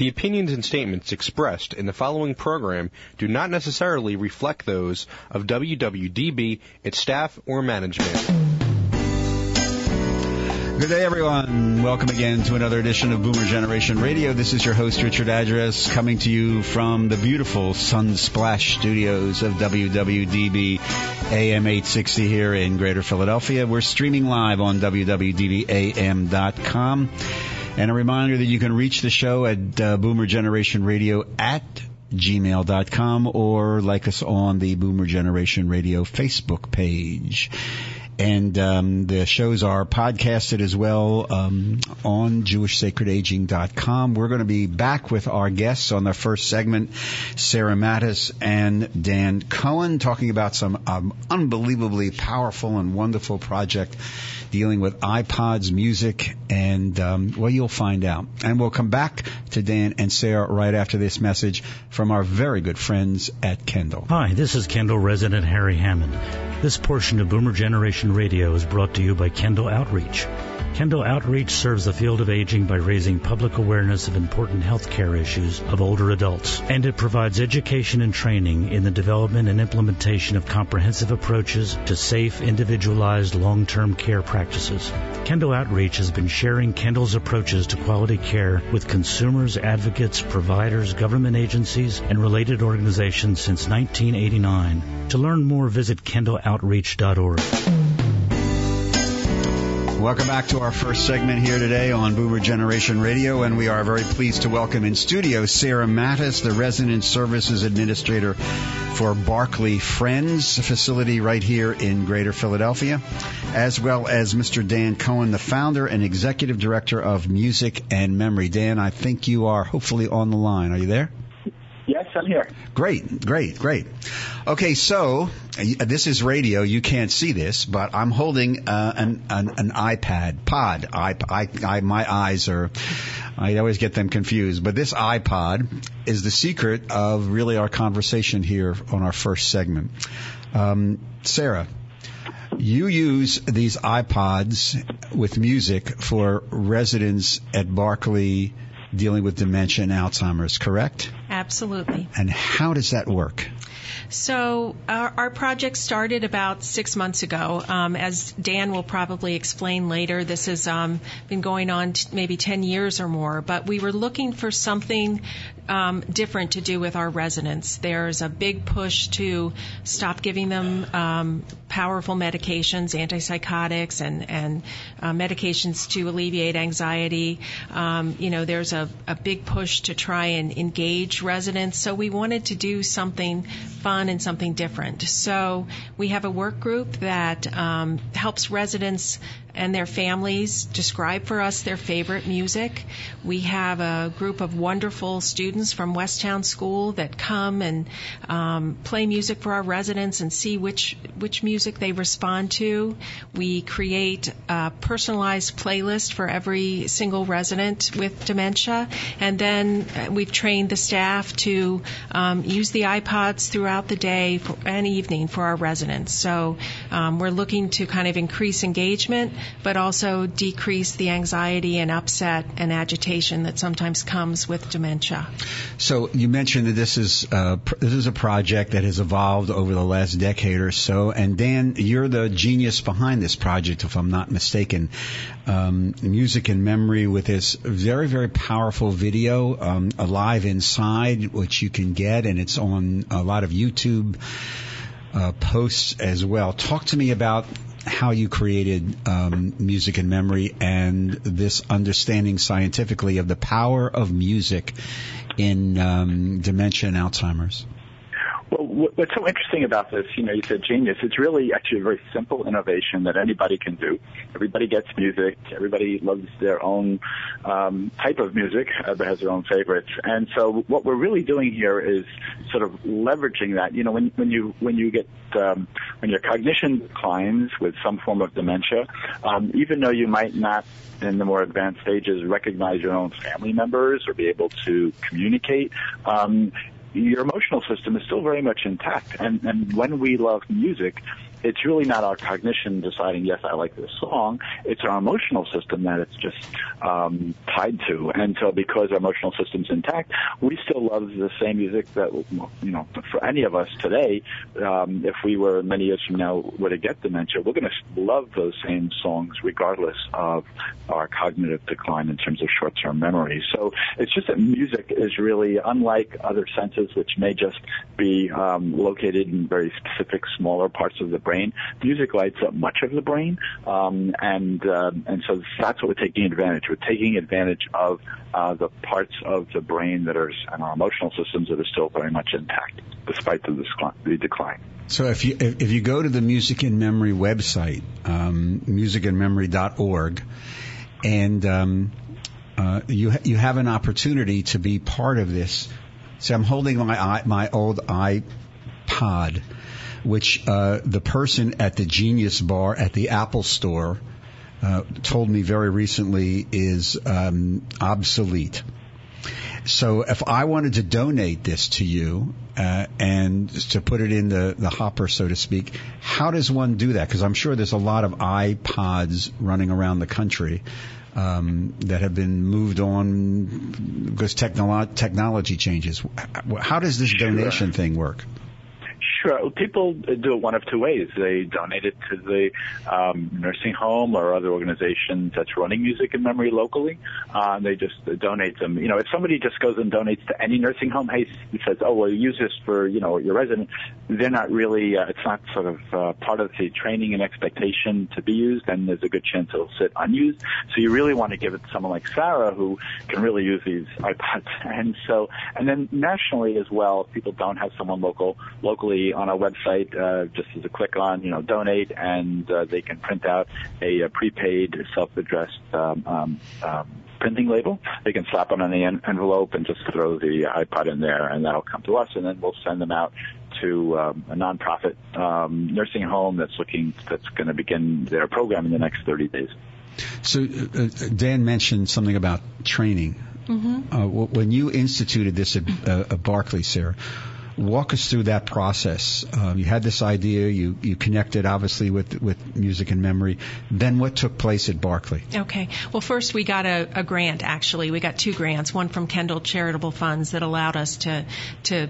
The opinions and statements expressed in the following program do not necessarily reflect those of WWDB, its staff, or management. Good day, everyone. Welcome again to another edition of Boomer Generation Radio. This is your host, Richard Address, coming to you from the beautiful Sunsplash studios of WWDB AM 860 here in Greater Philadelphia. We're streaming live on WWDBAM.com. And a reminder that you can reach the show at uh, Boomer Generation Radio at gmail.com or like us on the Boomer Generation Radio Facebook page. And um, the shows are podcasted as well um, on JewishSacredAging.com. We're going to be back with our guests on the first segment, Sarah Mattis and Dan Cohen, talking about some um, unbelievably powerful and wonderful project dealing with iPods, music, and um, well, you'll find out. And we'll come back to Dan and Sarah right after this message from our very good friends at Kendall. Hi, this is Kendall resident Harry Hammond. This portion of Boomer Generation Radio is brought to you by Kendall Outreach. Kendall Outreach serves the field of aging by raising public awareness of important health care issues of older adults, and it provides education and training in the development and implementation of comprehensive approaches to safe, individualized, long-term care practices. Kendall Outreach has been sharing Kendall's approaches to quality care with consumers, advocates, providers, government agencies, and related organizations since 1989. To learn more, visit kendalloutreach.org. Welcome back to our first segment here today on Boomer Generation Radio, and we are very pleased to welcome in studio Sarah Mattis, the Resident Services Administrator for Barclay Friends facility right here in Greater Philadelphia, as well as Mr. Dan Cohen, the founder and executive director of Music and Memory. Dan, I think you are hopefully on the line. Are you there? Yes, I'm here. Great, great, great. Okay, so uh, this is radio. You can't see this, but I'm holding uh, an, an, an iPad pod. I, I, I, my eyes are. I always get them confused. But this iPod is the secret of really our conversation here on our first segment. Um, Sarah, you use these iPods with music for residents at Barclay dealing with dementia and Alzheimer's, correct? Absolutely. And how does that work? So our, our project started about six months ago. Um, as Dan will probably explain later, this has um, been going on t- maybe 10 years or more. But we were looking for something um, different to do with our residents. There's a big push to stop giving them um, powerful medications, antipsychotics, and and uh, medications to alleviate anxiety. Um, you know, there's a, a big push to try and engage residents. So we wanted to do something fun and something different. So we have a work group that um, helps residents and their families describe for us their favorite music. We have a group of wonderful students from Westtown School that come and um, play music for our residents and see which which music they respond to. We create a personalized playlist for every single resident with dementia, and then we've trained the staff to um, use the iPods throughout the day for, and evening for our residents. So um, we're looking to kind of increase engagement but also decrease the anxiety and upset and agitation that sometimes comes with dementia. So you mentioned that this is uh, pr- this is a project that has evolved over the last decade or so, and Dan, you're the genius behind this project, if I'm not mistaken. Um, music and memory with this very very powerful video, um, alive inside, which you can get, and it's on a lot of YouTube. Uh, posts as well. Talk to me about how you created um, music and memory and this understanding scientifically of the power of music in um, dementia and Alzheimer's. Well, what's so interesting about this, you know, you said genius. It's really actually a very simple innovation that anybody can do. Everybody gets music. Everybody loves their own um, type of music. Everybody has their own favorites. And so what we're really doing here is sort of leveraging that. You know, when, when you when you get um, when your cognition declines with some form of dementia, um, even though you might not in the more advanced stages recognize your own family members or be able to communicate. Um, your emotional system is still very much intact. And, and when we love music, it's really not our cognition deciding, yes, I like this song. It's our emotional system that it's just um, tied to. And so because our emotional system's intact, we still love the same music that, you know, for any of us today, um, if we were many years from now were to get dementia, we're going to love those same songs regardless of our cognitive decline in terms of short-term memory. So it's just that music is really unlike other senses, which may just be um, located in very specific, smaller parts of the brain. Music lights up much of the brain, um, and uh, and so that's what we're taking advantage. Of. We're taking advantage of uh, the parts of the brain that are and our emotional systems that are still very much intact, despite the, the decline. So if you if you go to the Music and Memory website, um, musicandmemory.org, and um, uh, you you have an opportunity to be part of this. So I'm holding my my old iPod, which uh, the person at the Genius Bar at the Apple Store uh, told me very recently is um, obsolete. So if I wanted to donate this to you uh, and to put it in the, the hopper, so to speak, how does one do that? Because I'm sure there's a lot of iPods running around the country um, that have been moved on because technolo- technology changes. How does this donation thing work? Sure. People do it one of two ways. They donate it to the um, nursing home or other organizations that's running music and memory locally. Uh, and they just donate them. You know, if somebody just goes and donates to any nursing home, hey, says, oh, well, use this for, you know, your resident, they're not really, uh, it's not sort of uh, part of the training and expectation to be used, and there's a good chance it'll sit unused. So you really want to give it to someone like Sarah who can really use these iPods. And so, and then nationally as well, if people don't have someone local, locally on our website uh, just as a click on, you know, donate, and uh, they can print out a, a prepaid, self-addressed um, um, um, printing label. They can slap it on the en- envelope and just throw the iPod in there, and that'll come to us, and then we'll send them out to um, a nonprofit um, nursing home that's looking that's going to begin their program in the next 30 days. So uh, Dan mentioned something about training. Mm-hmm. Uh, when you instituted this at, uh, at Barclay, Sarah, walk us through that process. Um, you had this idea, you, you connected obviously with, with music and memory. Then what took place at Barclay? Okay. Well, first we got a, a grant actually. We got two grants, one from Kendall Charitable Funds that allowed us to, to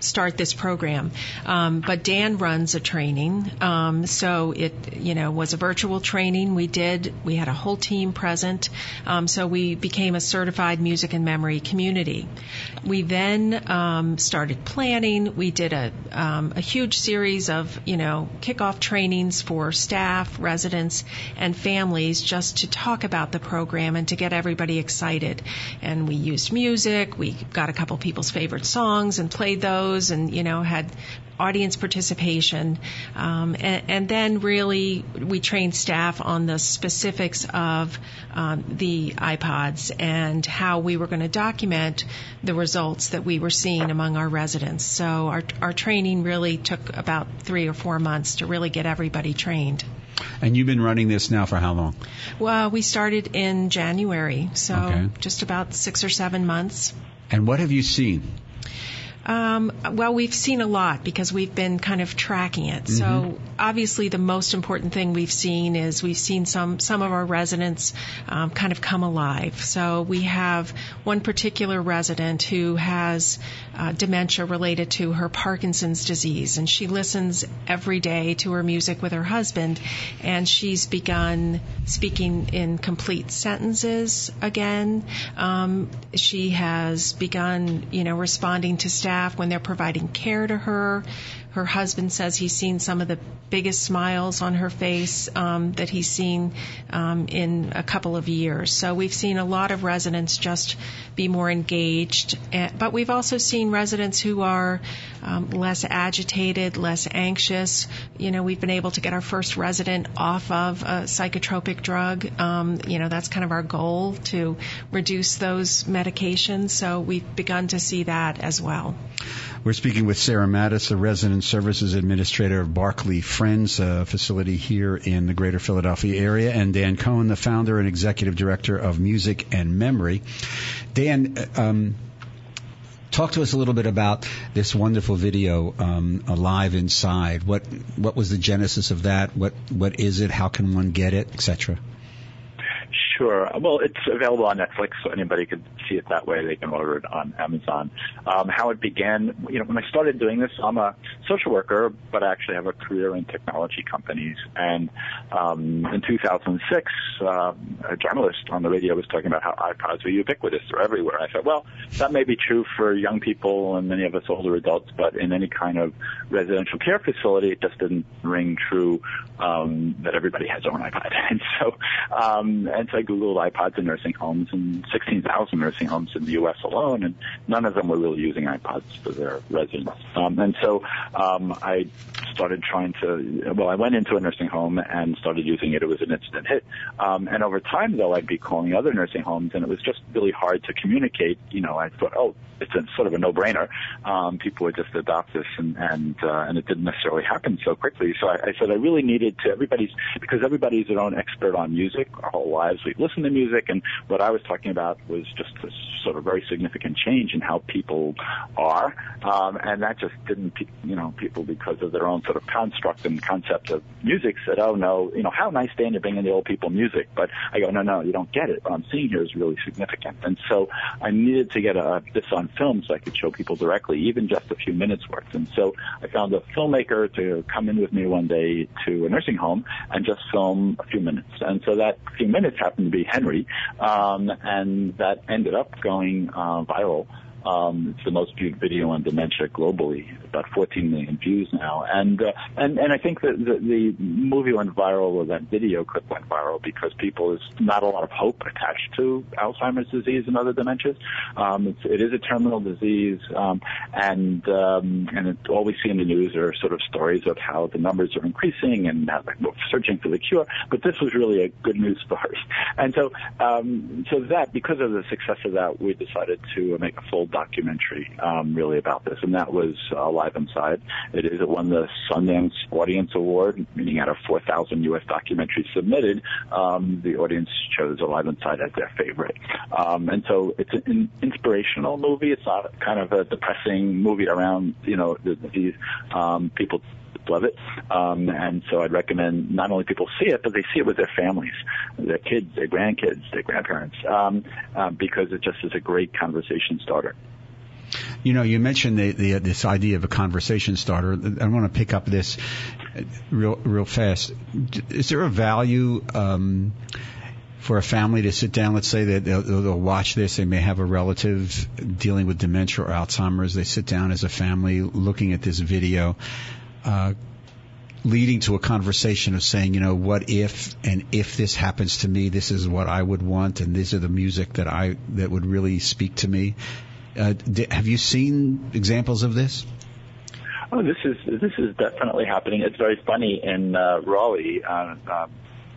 start this program. Um, but Dan runs a training, um, so it you know was a virtual training. We did. We had a whole team present, um, so we became a certified music and memory community. We then um, started planning. We did a um, a huge series of you know kickoff trainings for staff, residents, and families just to talk about the program and to get everybody excited. And we used music. We got a couple people's favorite songs and played those shows and you know had audience participation, um, and, and, then really we trained staff on the specifics of um, the iPods and how we were going to document the results that we were seeing among our residents. So our our training really took about three or four months to really get everybody trained. And you've been running this now for how long? Well, we started in January, so okay. just about six or seven months. And what have you seen? Um, well, we've seen a lot because we've been kind of tracking it. Mm-hmm. So obviously, the most important thing we've seen is we've seen some some of our residents um, kind of come alive. So we have one particular resident who has uh, dementia related to her Parkinson's disease, and she listens every day to her music with her husband, and she's begun speaking in complete sentences again. Um, she has begun, you know, responding to staff when they're providing care to her. Her husband says he's seen some of the biggest smiles on her face um, that he's seen um, in a couple of years. So we've seen a lot of residents just be more engaged, but we've also seen residents who are um, less agitated, less anxious. You know, we've been able to get our first resident off of a psychotropic drug. Um, you know, that's kind of our goal to reduce those medications. So we've begun to see that as well. We're speaking with Sarah Mattis, the resident services administrator of Barclay Friends, a facility here in the greater Philadelphia area, and Dan Cohen, the founder and executive director of Music and Memory. Dan, um, Talk to us a little bit about this wonderful video, um, "Alive Inside." What what was the genesis of that? What what is it? How can one get it, etc. Sure. Well, it's available on Netflix, so anybody could see it that way. They can order it on Amazon. Um, how it began, you know, when I started doing this, I'm a social worker, but I actually have a career in technology companies. And um, in 2006, um, a journalist on the radio was talking about how iPods were ubiquitous; they're everywhere. I thought, well, that may be true for young people and many of us older adults, but in any kind of residential care facility, it just didn't ring true um, that everybody has their own iPod. And so, um, and so I Googled iPods in nursing homes, and 16,000 nursing homes in the U.S. alone, and none of them were really using iPods for their residents. Um, and so um, I started trying to, well, I went into a nursing home and started using it. It was an instant hit. Um, and over time, though, I'd be calling other nursing homes, and it was just really hard to communicate. You know, I thought, oh, it's a sort of a no-brainer. Um, people would just adopt this, and and uh, and it didn't necessarily happen so quickly. So I, I said I really needed to everybody's because everybody's their own expert on music. Our whole lives we listen to music, and what I was talking about was just this sort of very significant change in how people are, um, and that just didn't, you know, people because of their own sort of construct and concept of music said, oh no, you know, how nice Dan you're bringing the old people music, but I go, no, no, you don't get it. What I'm seeing here is really significant, and so I needed to get a, this on film so I could show people directly, even just a few minutes worth. And so I found a filmmaker to come in with me one day to a nursing home and just film a few minutes. And so that few minutes happened Henry, um, and that ended up going uh, viral. Um, it's the most viewed video on dementia globally, about 14 million views now. And uh, and and I think that the, the movie went viral, or that video clip went viral because people is not a lot of hope attached to Alzheimer's disease and other dementias. Um, it's, it is a terminal disease, um, and um, and it, all we see in the news are sort of stories of how the numbers are increasing and how we're searching for the cure. But this was really a good news story, and so um, so that because of the success of that, we decided to make a full documentary um, really about this, and that was uh, Alive Inside. It is it won the Sundance Audience Award, meaning out of 4,000 U.S. documentaries submitted, um, the audience chose Alive Inside as their favorite. Um, and so it's an inspirational movie. It's not kind of a depressing movie around you know the disease. Um, people love it. Um, and so I'd recommend not only people see it, but they see it with their families, their kids, their grandkids, their grandparents, um, uh, because it just is a great conversation starter. You know, you mentioned the, the, this idea of a conversation starter. I want to pick up this real real fast. Is there a value um, for a family to sit down? Let's say that they'll, they'll watch this. They may have a relative dealing with dementia or Alzheimer's. They sit down as a family looking at this video. Uh, leading to a conversation of saying, you know, what if and if this happens to me, this is what I would want, and these are the music that I that would really speak to me. Uh, have you seen examples of this? Oh, this is this is definitely happening. It's very funny in uh, Raleigh. Uh, uh,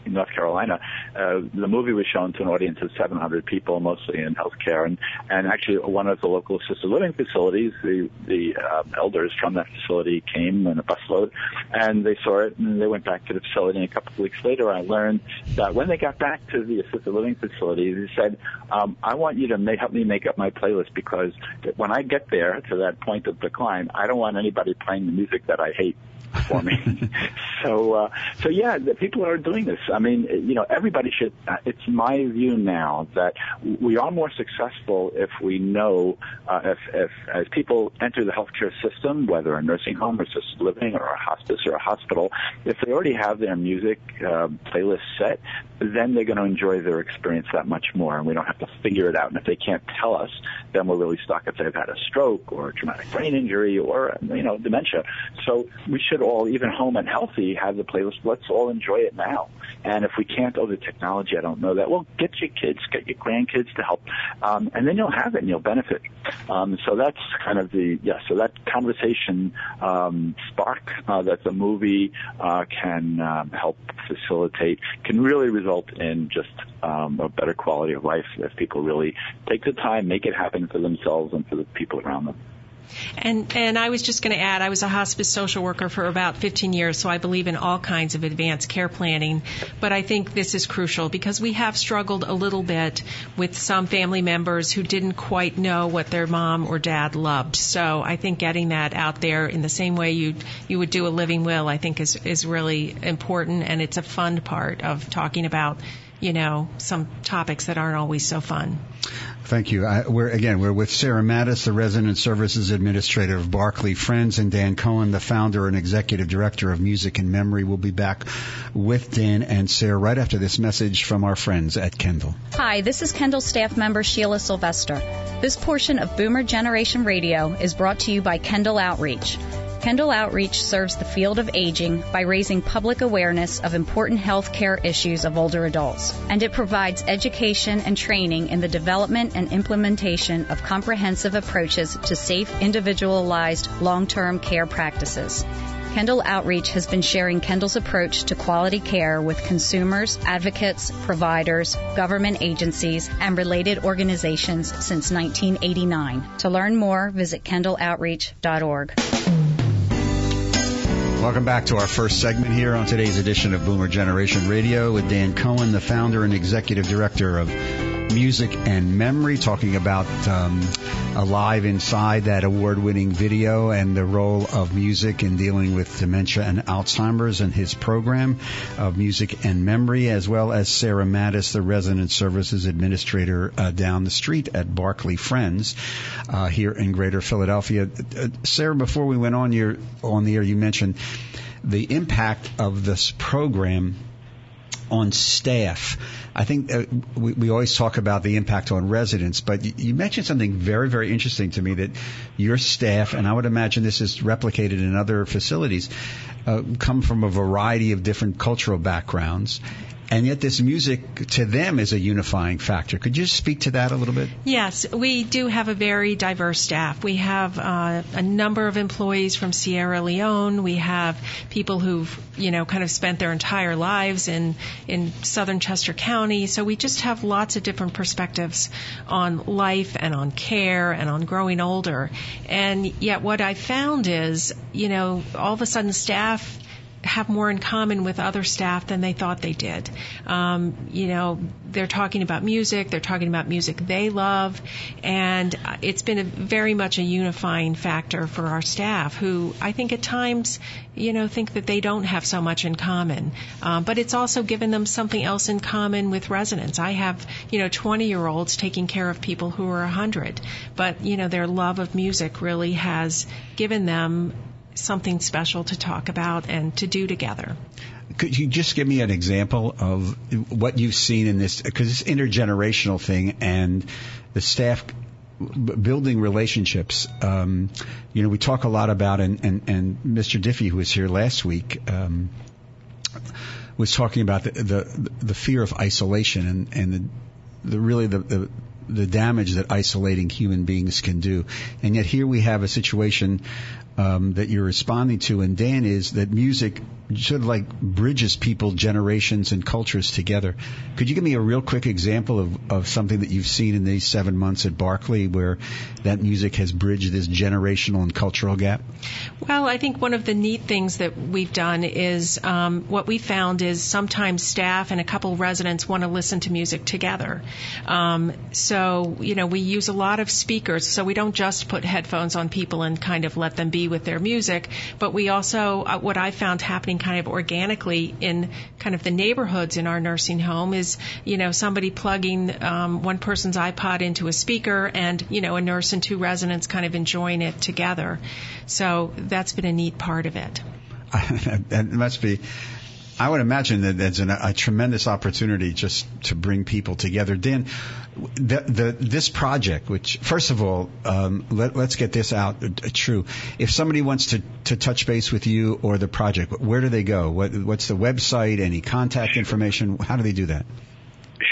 in North Carolina, uh, the movie was shown to an audience of 700 people, mostly in healthcare, and and actually one of the local assisted living facilities, the the uh, elders from that facility came in a busload, and they saw it, and they went back to the facility. And a couple of weeks later, I learned that when they got back to the assisted living facility, they said, um, "I want you to make, help me make up my playlist because when I get there to that point of decline, I don't want anybody playing the music that I hate." For me. so, uh, so yeah, the people are doing this. I mean, you know, everybody should. Uh, it's my view now that we are more successful if we know uh, if, if as people enter the healthcare system, whether a nursing home or assisted living or a hospice or a hospital, if they already have their music uh, playlist set, then they're going to enjoy their experience that much more, and we don't have to figure it out. And if they can't tell us, then we're really stuck if they've had a stroke or a traumatic brain injury or you know dementia. So we should all, even home and healthy, have the playlist. Let's all enjoy it now. And if we can't, oh, the technology, I don't know that. Well, get your kids, get your grandkids to help, um, and then you'll have it and you'll benefit. Um, so that's kind of the yeah. So that conversation um, spark uh, that the movie uh, can um, help facilitate can really result in just um, a better quality of life if people really take the time, make it happen for themselves and for the people around them. And and I was just going to add, I was a hospice social worker for about 15 years, so I believe in all kinds of advanced care planning. But I think this is crucial because we have struggled a little bit with some family members who didn't quite know what their mom or dad loved. So I think getting that out there in the same way you you would do a living will, I think is is really important, and it's a fun part of talking about you know some topics that aren't always so fun. Thank you. I, we're again we're with Sarah Mattis, the Resident Services Administrator of Barclay Friends, and Dan Cohen, the founder and executive director of Music and Memory. We'll be back with Dan and Sarah right after this message from our friends at Kendall. Hi, this is Kendall staff member Sheila Sylvester. This portion of Boomer Generation Radio is brought to you by Kendall Outreach. Kendall Outreach serves the field of aging by raising public awareness of important health care issues of older adults, and it provides education and training in the development and implementation of comprehensive approaches to safe, individualized, long-term care practices. Kendall Outreach has been sharing Kendall's approach to quality care with consumers, advocates, providers, government agencies, and related organizations since 1989. To learn more, visit kendalloutreach.org. Welcome back to our first segment here on today's edition of Boomer Generation Radio with Dan Cohen, the founder and executive director of Music and Memory, talking about um, Alive Inside, that award winning video, and the role of music in dealing with dementia and Alzheimer's and his program of Music and Memory, as well as Sarah Mattis, the Resident Services Administrator uh, down the street at Barclay Friends uh, here in Greater Philadelphia. Uh, Sarah, before we went on, your, on the air, you mentioned the impact of this program on staff. I think uh, we, we always talk about the impact on residents, but you, mentioned something very, very interesting to me that your staff, and I would imagine this is replicated in other facilities, uh, come from a variety of different cultural backgrounds and yet this music to them is a unifying factor. Could you speak to that a little bit? Yes, we do have a very diverse staff. We have uh, a number of employees from Sierra Leone. We have people who've, you know, kind of spent their entire lives in in southern Chester County. So we just have lots of different perspectives on life and on care and on growing older. And yet what I found is, you know, all of a sudden staff have more in common with other staff than they thought they did. Um, you know, they're talking about music, they're talking about music they love, and it's been a, very much a unifying factor for our staff who I think at times, you know, think that they don't have so much in common. Um, but it's also given them something else in common with residents. I have, you know, 20 year olds taking care of people who are 100, but, you know, their love of music really has given them something special to talk about and to do together. Could you just give me an example of what you've seen in this? Because it's intergenerational thing, and the staff building relationships. Um, you know, we talk a lot about, and, and, and Mr. Diffie, who was here last week, um, was talking about the, the, the fear of isolation and, and the, the really the, the the damage that isolating human beings can do. And yet here we have a situation um, that you're responding to, and Dan is that music sort of like bridges people, generations, and cultures together. Could you give me a real quick example of, of something that you've seen in these seven months at Barclay where that music has bridged this generational and cultural gap? Well, I think one of the neat things that we've done is um, what we found is sometimes staff and a couple residents want to listen to music together. Um, so, you know, we use a lot of speakers, so we don't just put headphones on people and kind of let them be with their music, but we also, uh, what I found happening kind of organically in kind of the neighborhoods in our nursing home is, you know, somebody plugging um, one person's iPod into a speaker and, you know, a nurse and two residents kind of enjoying it together. So that's been a neat part of it. that must be I would imagine that an, a tremendous opportunity just to bring people together. Dan, the, the, this project, which first of all, um, let, us get this out uh, true. If somebody wants to, to touch base with you or the project, where do they go? What, what's the website? Any contact information? How do they do that?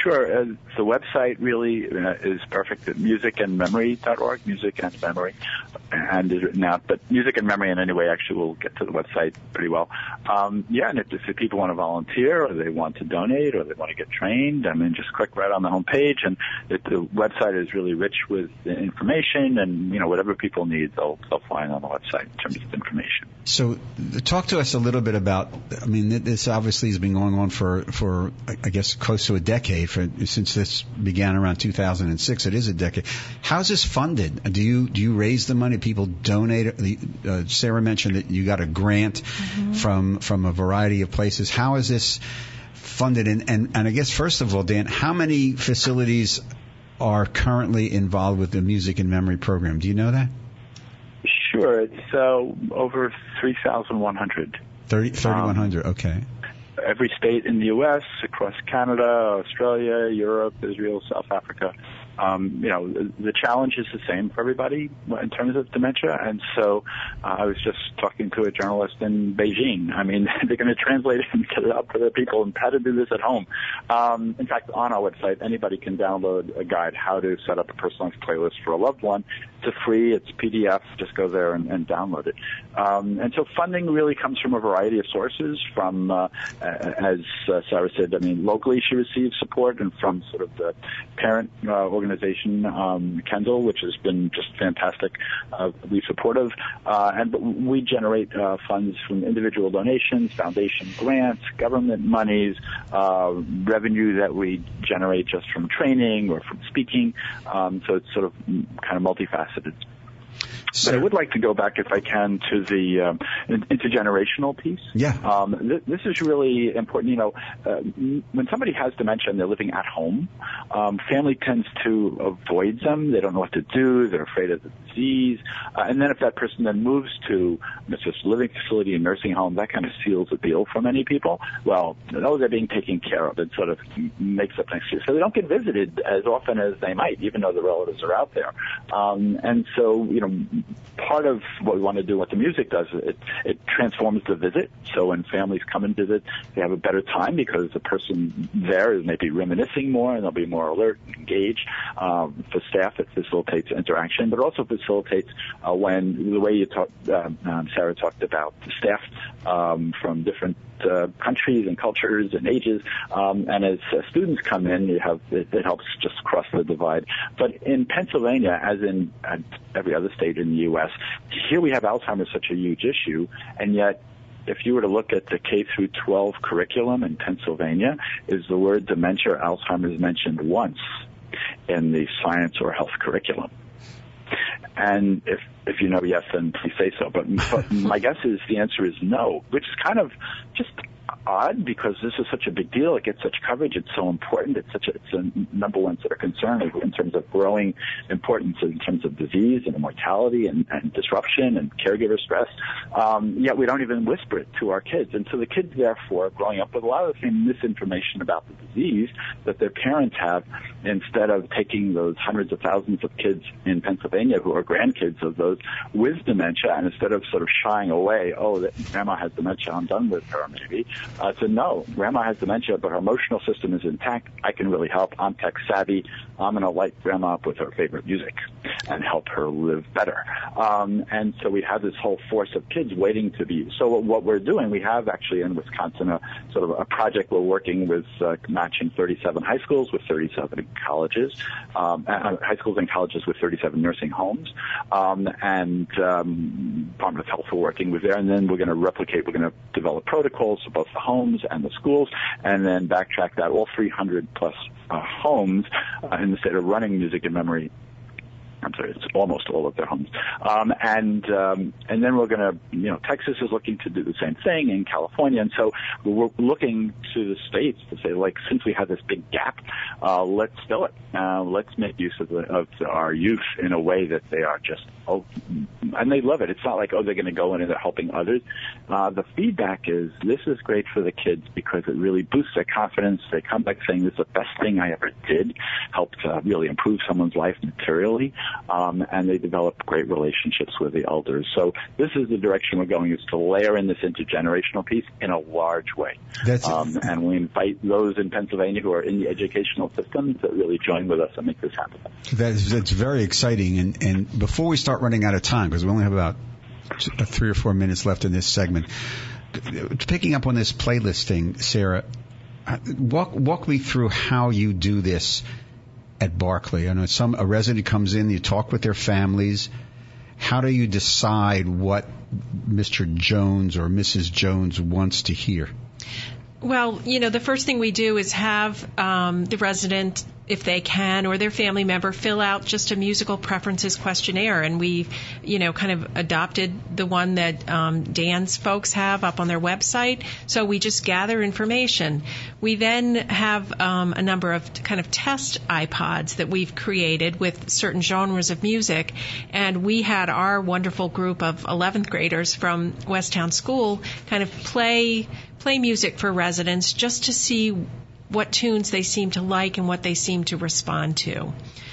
Sure. Uh, the website really uh, is perfect at musicandmemory.org, music and memory, and out. But music and memory in any way actually will get to the website pretty well. Um, yeah, and if, if people want to volunteer or they want to donate or they want to get trained, I mean, just click right on the home page, and it, the website is really rich with information, and you know whatever people need, they'll they'll find on the website in terms of information. So, talk to us a little bit about. I mean, this obviously has been going on for for I guess close to a decade. For since this began around 2006, it is a decade. How's this funded? Do you do you raise the money? People donate. Uh, Sarah mentioned that you got a grant mm-hmm. from from a variety of places. How is this funded? And, and and I guess first of all, Dan, how many facilities are currently involved with the music and memory program? Do you know that? Sure, it's uh, over 3,100. 3,100, um, okay. Every state in the U.S., across Canada, Australia, Europe, Israel, South Africa um, you know, the challenge is the same for everybody in terms of dementia. And so uh, I was just talking to a journalist in Beijing. I mean, they're going to translate it and get it out for the people and how to do this at home. Um, in fact, on our website, anybody can download a guide how to set up a personalized playlist for a loved one. It's a free, it's PDF. Just go there and, and download it. Um, and so funding really comes from a variety of sources. From, uh, as uh, Sarah said, I mean, locally she receives support, and from sort of the parent uh, organizations organization, um, Kendall, which has been just fantastic, uh, we supportive, uh, and we generate uh, funds from individual donations, foundation grants, government monies, uh, revenue that we generate just from training or from speaking. Um, so it's sort of kind of multifaceted. But I would like to go back, if I can, to the um, intergenerational piece. Yeah. Um, th- this is really important. You know, uh, when somebody has dementia and they're living at home, um, family tends to avoid them. They don't know what to do. They're afraid of the disease. Uh, and then if that person then moves to an assisted living facility, a nursing home, that kind of seals the deal for many people. Well, those are being taken care of. It sort of makes up an excuse. So they don't get visited as often as they might, even though the relatives are out there. Um, and so, you know, part of what we want to do, what the music does, it, it transforms the visit. So when families come and visit, they have a better time because the person there is maybe reminiscing more and they'll be more alert and engaged. Um, for staff, it facilitates interaction, but also facilitates uh, when the way you talked, uh, um, Sarah talked about the staff um, from different uh, countries and cultures and ages. Um, and as uh, students come in, you have it, it, helps just cross the divide. But in Pennsylvania, as in every other state in the U.S., here we have Alzheimer's such a huge issue, and yet if you were to look at the K through 12 curriculum in Pennsylvania, is the word dementia or Alzheimer's mentioned once in the science or health curriculum? And if if you know yes, then please say so. But, but my guess is the answer is no, which is kind of just odd because this is such a big deal. It gets such coverage. It's so important. It's such a, it's a number one sort of concern in terms of growing importance in terms of disease and mortality and, and disruption and caregiver stress. Um, yet we don't even whisper it to our kids. And so the kids, therefore, are growing up with a lot of the same misinformation about the disease that their parents have, instead of taking those hundreds of thousands of kids in Pennsylvania who are grandkids of those with dementia, and instead of sort of shying away, oh, grandma has dementia, I'm done with her, maybe, uh, said, no, grandma has dementia, but her emotional system is intact. I can really help. I'm tech savvy. I'm going to light grandma up with her favorite music and help her live better. Um, and so we have this whole force of kids waiting to be. So what we're doing, we have actually in Wisconsin a sort of a project we're working with uh, matching 37 high schools with 37 colleges, um, uh, high schools and colleges with 37 nursing homes, um, and um, Department of Health we're working with there. And then we're going to replicate. We're going to develop protocols for both the homes and the schools, and then backtrack that all 300 plus uh, homes uh, in the state of running music and memory I'm sorry, it's almost all of their homes. Um, and um, and then we're going to, you know, Texas is looking to do the same thing in California, and so we're looking to the states to say, like, since we have this big gap, uh, let's fill it. Uh, let's make use of, the, of our youth in a way that they are just oh, and they love it. It's not like oh they're going to go in and they're helping others. Uh, the feedback is this is great for the kids because it really boosts their confidence. They come back saying this is the best thing I ever did, helped uh, really improve someone's life materially, um, and they develop great relationships with the elders. So this is the direction we're going: is to layer in this intergenerational piece in a large way. That's Um, and we invite those in Pennsylvania who are in the educational system to really join with us and make this happen. That's, that's very exciting. And, and before we start running out of time, because we only have about uh, three or four minutes left in this segment, picking up on this playlist thing, Sarah, uh, walk walk me through how you do this at Barclay. I know some a resident comes in, you talk with their families. How do you decide what Mr. Jones or Mrs. Jones wants to hear? Well, you know, the first thing we do is have um, the resident, if they can, or their family member fill out just a musical preferences questionnaire, and we, you know, kind of adopted the one that um, Dan's folks have up on their website. So we just gather information. We then have um, a number of kind of test iPods that we've created with certain genres of music, and we had our wonderful group of 11th graders from Westtown School kind of play play music for residents just to see what tunes they seem to like and what they seem to respond to.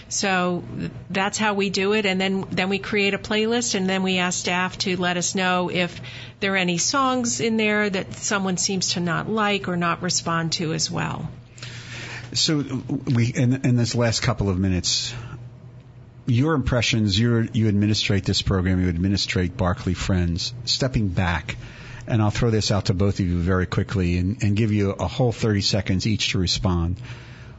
So that's how we do it, and then then we create a playlist, and then we ask staff to let us know if there are any songs in there that someone seems to not like or not respond to as well. So we in, in this last couple of minutes, your impressions. You you administrate this program. You administrate Barclay Friends. Stepping back, and I'll throw this out to both of you very quickly and, and give you a whole 30 seconds each to respond.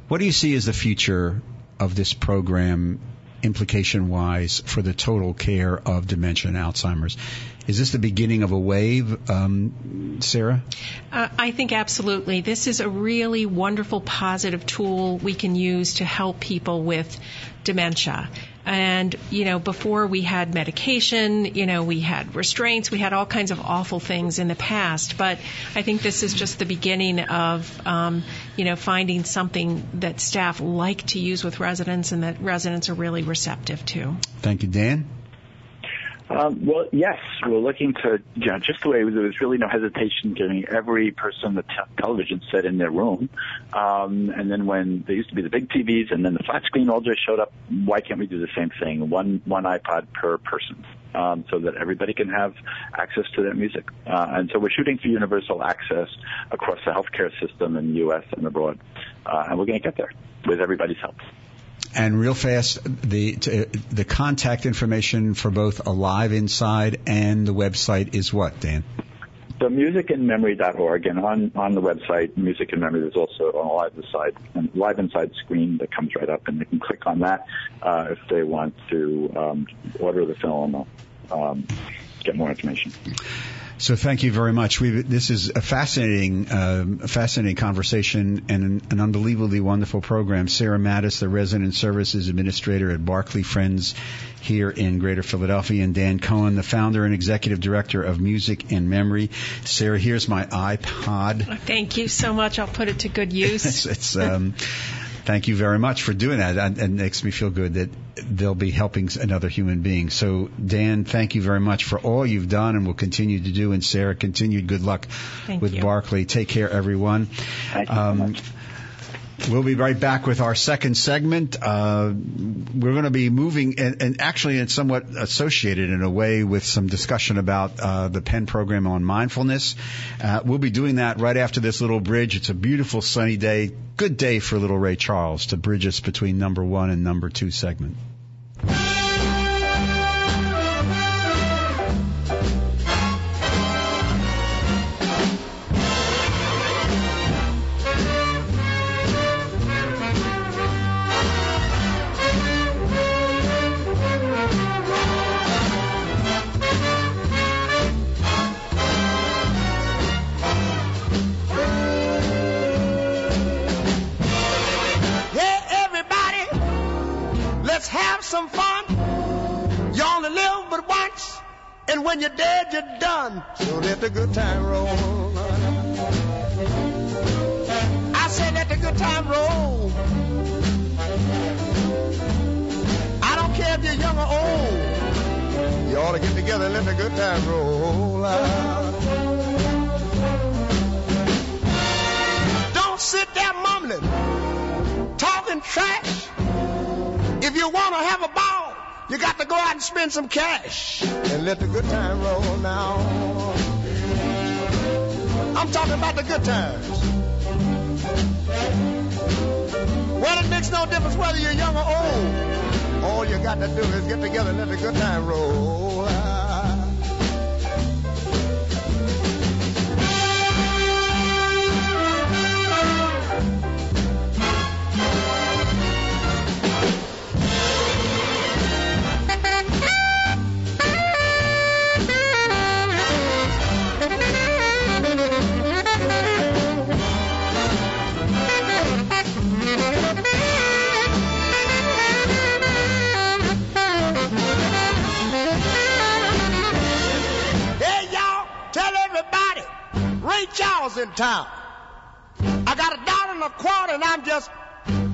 What do you see as the future of this program, implication wise, for the total care of dementia and Alzheimer's? Is this the beginning of a wave, um, Sarah? Uh, I think absolutely. This is a really wonderful, positive tool we can use to help people with dementia. And, you know, before we had medication, you know, we had restraints, we had all kinds of awful things in the past. But I think this is just the beginning of, um, you know, finding something that staff like to use with residents and that residents are really receptive to. Thank you, Dan. Um, well, yes, we're looking to, you know, just the way there was really no hesitation giving every person the te- television set in their room. Um, and then when there used to be the big TVs and then the flat screen all just showed up, why can't we do the same thing? One, one iPod per person. Um, so that everybody can have access to that music. Uh, and so we're shooting for universal access across the healthcare system in the U.S. and abroad. Uh, and we're going to get there with everybody's help. And real fast, the the contact information for both Alive Inside and the website is what, Dan? So musicandmemory.org and on, on the website, Music and Memory, there's also on Alive Inside, live inside screen that comes right up and they can click on that, uh, if they want to, um, order the film or, um, get more information. So thank you very much. we this is a fascinating, um, a fascinating conversation and an, an, unbelievably wonderful program. Sarah Mattis, the Resident Services Administrator at Barclay Friends here in Greater Philadelphia, and Dan Cohen, the founder and executive director of Music and Memory. Sarah, here's my iPod. Thank you so much. I'll put it to good use. it's, it's um, thank you very much for doing that. It makes me feel good that they'll be helping another human being. So, Dan, thank you very much for all you've done and will continue to do. And Sarah, continued good luck thank with you. Barclay. Take care, everyone. Thank you um, so much. We'll be right back with our second segment. Uh, we're going to be moving, and, and, actually, it's somewhat associated in a way with some discussion about uh, the Penn program on mindfulness. Uh, we'll be doing that right after this little bridge. It's a beautiful sunny day. Good day for little Ray Charles to bridge us between number one and number two segment. When you're dead, you're done. So let the good time roll. I said let the good time roll. I don't care if you're young or old. You ought to get together and let the good time roll out. Don't sit there mumbling, talking trash. If you want to have a you got to go out and spend some cash and let the good time roll now. I'm talking about the good times. Well, it makes no difference whether you're young or old. All you got to do is get together and let the good time roll. Ray in town. I got a dollar and a quarter and I'm just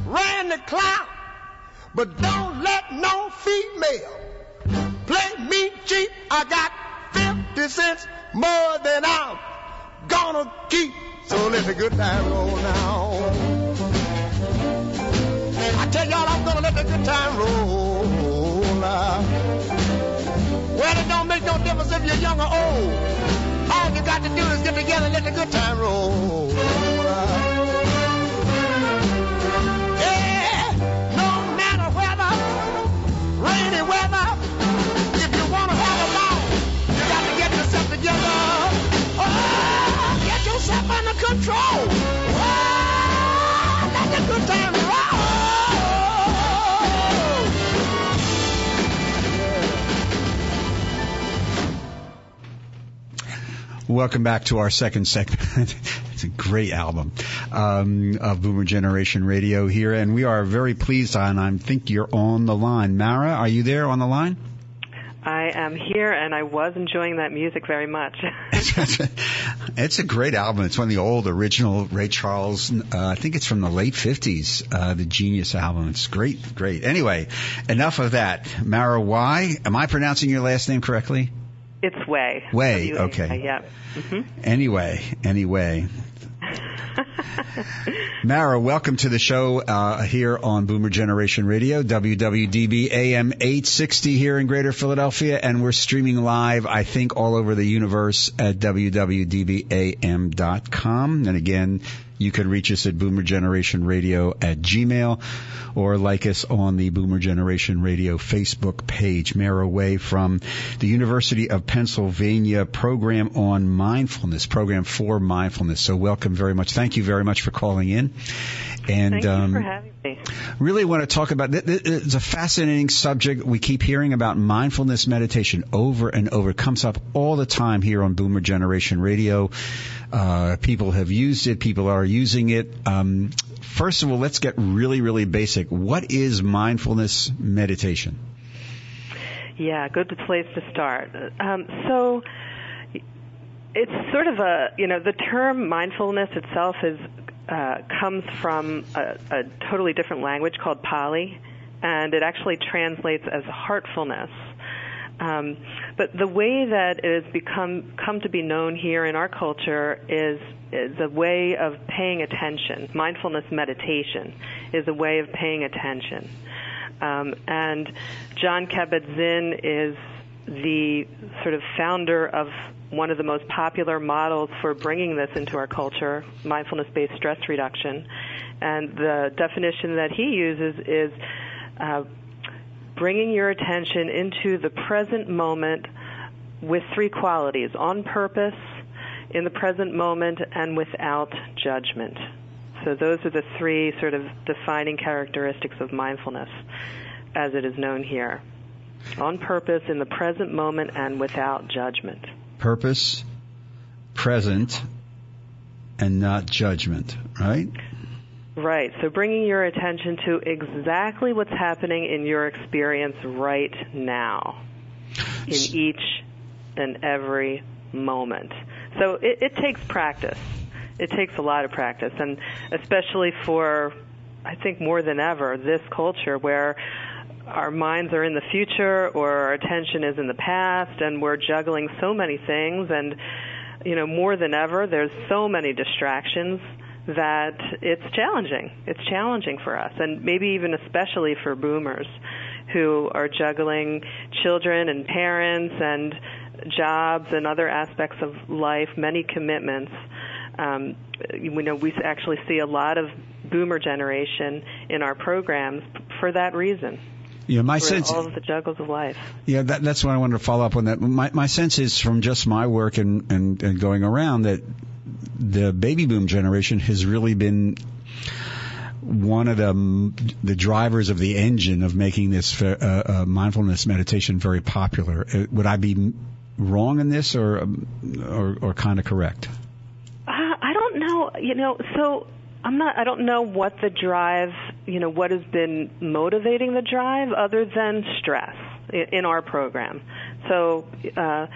ran the clown. But don't let no female play me cheap. I got 50 cents more than I'm gonna keep. So let the good time roll now. I tell y'all I'm gonna let the good time roll now. Well, it don't make no difference if you're young or old. All you got to do is get together let the good time roll. Yeah, no matter whether rainy weather, if you want to have a ball, you got to get yourself together. Oh, get yourself under control. Oh, let the good time Welcome back to our second segment. it's a great album um, of Boomer Generation Radio here, and we are very pleased. And I think you're on the line, Mara. Are you there on the line? I am here, and I was enjoying that music very much. it's a great album. It's one of the old original Ray Charles. Uh, I think it's from the late '50s. Uh, the Genius album. It's great, great. Anyway, enough of that. Mara, why am I pronouncing your last name correctly? It's Way. Way, W-A-Y, okay. Yeah. hmm Anyway, anyway. Mara, welcome to the show uh, here on Boomer Generation Radio, WWDB AM 860 here in Greater Philadelphia, and we're streaming live, I think, all over the universe at WWDBAM.com. And again, you can reach us at Boomer Generation Radio at Gmail or like us on the Boomer Generation Radio Facebook page. Mara Way from the University of Pennsylvania program on mindfulness, program for mindfulness. So welcome very much. Thank you very much for calling in. And Thank you um, for having me. really want to talk about it's a fascinating subject. We keep hearing about mindfulness meditation over and over. It comes up all the time here on Boomer Generation Radio. Uh, people have used it. People are using it. Um, first of all, let's get really, really basic. What is mindfulness meditation? Yeah, good place to start. Um, so it's sort of a, you know, the term mindfulness itself is uh, comes from a, a totally different language called Pali, and it actually translates as heartfulness. Um, but the way that it has become come to be known here in our culture is is a way of paying attention. Mindfulness meditation is a way of paying attention. Um, and John Kabat-Zinn is the sort of founder of one of the most popular models for bringing this into our culture, mindfulness-based stress reduction. And the definition that he uses is uh, bringing your attention into the present moment with three qualities on purpose, in the present moment, and without judgment. So those are the three sort of defining characteristics of mindfulness as it is known here. On purpose, in the present moment, and without judgment. Purpose, present, and not judgment, right? Right. So bringing your attention to exactly what's happening in your experience right now, in each and every moment. So it, it takes practice. It takes a lot of practice, and especially for, I think more than ever, this culture where our minds are in the future or our attention is in the past and we're juggling so many things and you know more than ever there's so many distractions that it's challenging. It's challenging for us and maybe even especially for boomers who are juggling children and parents and jobs and other aspects of life many commitments. Um, you know we actually see a lot of boomer generation in our programs for that reason yeah, my sense. all of the juggles of life. Yeah, that, that's what I wanted to follow up on. That my my sense is from just my work and, and, and going around that the baby boom generation has really been one of the the drivers of the engine of making this uh, uh, mindfulness meditation very popular. Uh, would I be wrong in this, or um, or, or kind of correct? Uh, I don't know. You know, so I'm not. I don't know what the drive. You know, what has been motivating the drive other than stress in our program. So. Uh,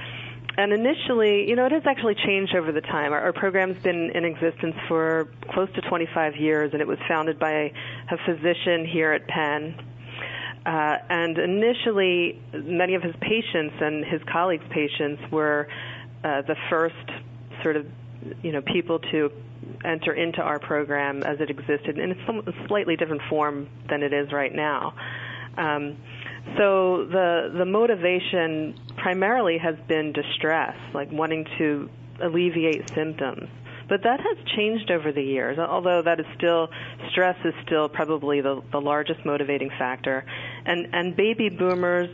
and initially, you know, it has actually changed over the time. Our, our program's been in existence for close to 25 years, and it was founded by a, a physician here at Penn. Uh, and initially, many of his patients and his colleagues' patients were uh, the first sort of, you know, people to enter into our program as it existed in a slightly different form than it is right now. Um, so the the motivation primarily has been distress, like wanting to alleviate symptoms. But that has changed over the years, although that is still stress is still probably the, the largest motivating factor. And and baby boomers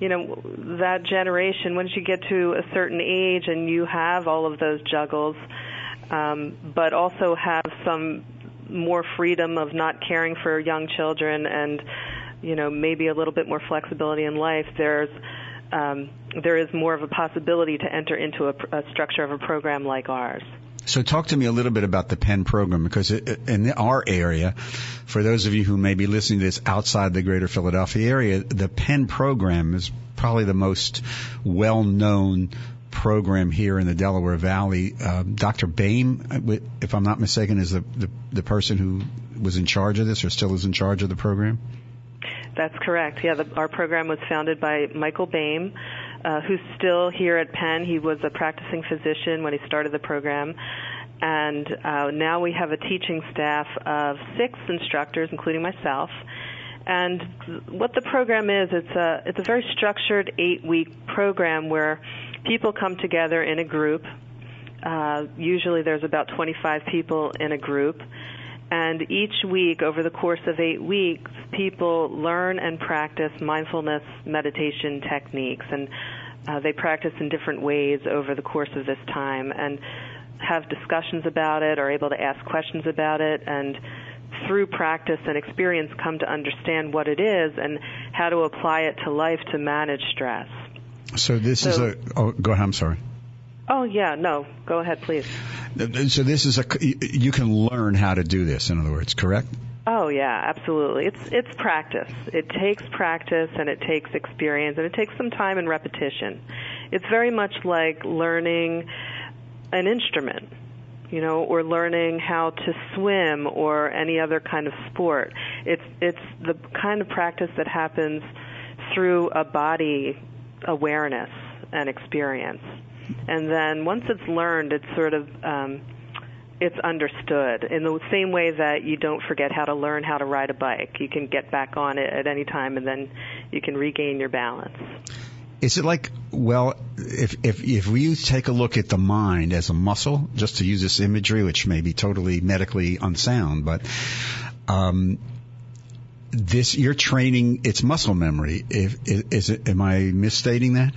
you know that generation once you get to a certain age and you have all of those juggles um, but also have some more freedom of not caring for young children and you know maybe a little bit more flexibility in life. There's um, there is more of a possibility to enter into a, a structure of a program like ours. So talk to me a little bit about the Penn program because in our area, for those of you who may be listening to this outside the greater Philadelphia area, the Penn program is probably the most well-known program here in the Delaware Valley. Um, Dr. Baime, if I'm not mistaken, is the, the, the person who was in charge of this or still is in charge of the program? That's correct. Yeah, the, our program was founded by Michael Baime, uh, who's still here at Penn. He was a practicing physician when he started the program. And uh, now we have a teaching staff of six instructors, including myself. And what the program is, it's a it's a very structured eight week program where people come together in a group. Uh, usually there's about 25 people in a group. And each week, over the course of eight weeks, people learn and practice mindfulness meditation techniques. And uh, they practice in different ways over the course of this time and have discussions about it, are able to ask questions about it, and through practice and experience come to understand what it is and how to apply it to life to manage stress. So this so, is a. Oh, go ahead. I'm sorry. Oh yeah, no. Go ahead, please. So this is a. You can learn how to do this. In other words, correct? Oh yeah, absolutely. It's it's practice. It takes practice and it takes experience and it takes some time and repetition. It's very much like learning an instrument, you know, or learning how to swim or any other kind of sport. It's it's the kind of practice that happens through a body awareness and experience. And then once it's learned, it's sort of um, it's understood in the same way that you don't forget how to learn how to ride a bike. You can get back on it at any time, and then you can regain your balance. Is it like well, if if if we take a look at the mind as a muscle, just to use this imagery, which may be totally medically unsound, but um, this you're training its muscle memory. If, is it? Am I misstating that?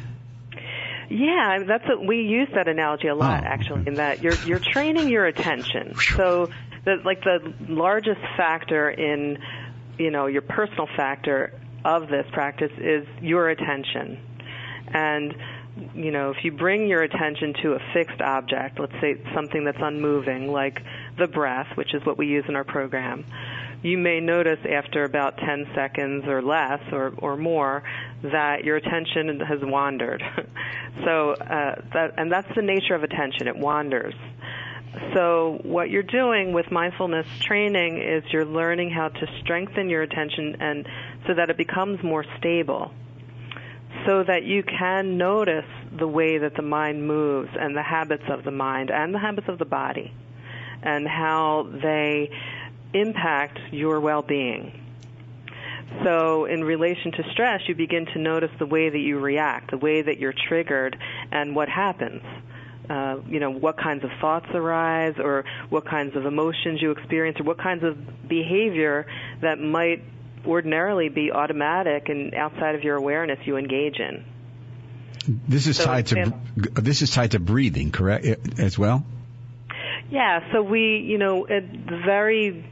Yeah, that's a, we use that analogy a lot oh, actually. okay. In that you're you're training your attention. So the like the largest factor in you know your personal factor of this practice is your attention, and you know if you bring your attention to a fixed object, let's say something that's unmoving like the breath, which is what we use in our program you may notice after about 10 seconds or less or, or more that your attention has wandered. so uh, that, and that's the nature of attention; it wanders. So what you're doing with mindfulness training is you're learning how to strengthen your attention and so that it becomes more stable so that you can notice the way that the mind moves and the habits of the mind and the habits of the body and how they impact your well-being. So, in relation to stress, you begin to notice the way that you react, the way that you're triggered, and what happens. Uh, you know, what kinds of thoughts arise, or what kinds of emotions you experience, or what kinds of behavior that might ordinarily be automatic and outside of your awareness you engage in. This is so tied to this is tied to breathing, correct? As well. Yeah. So we, you know, at the very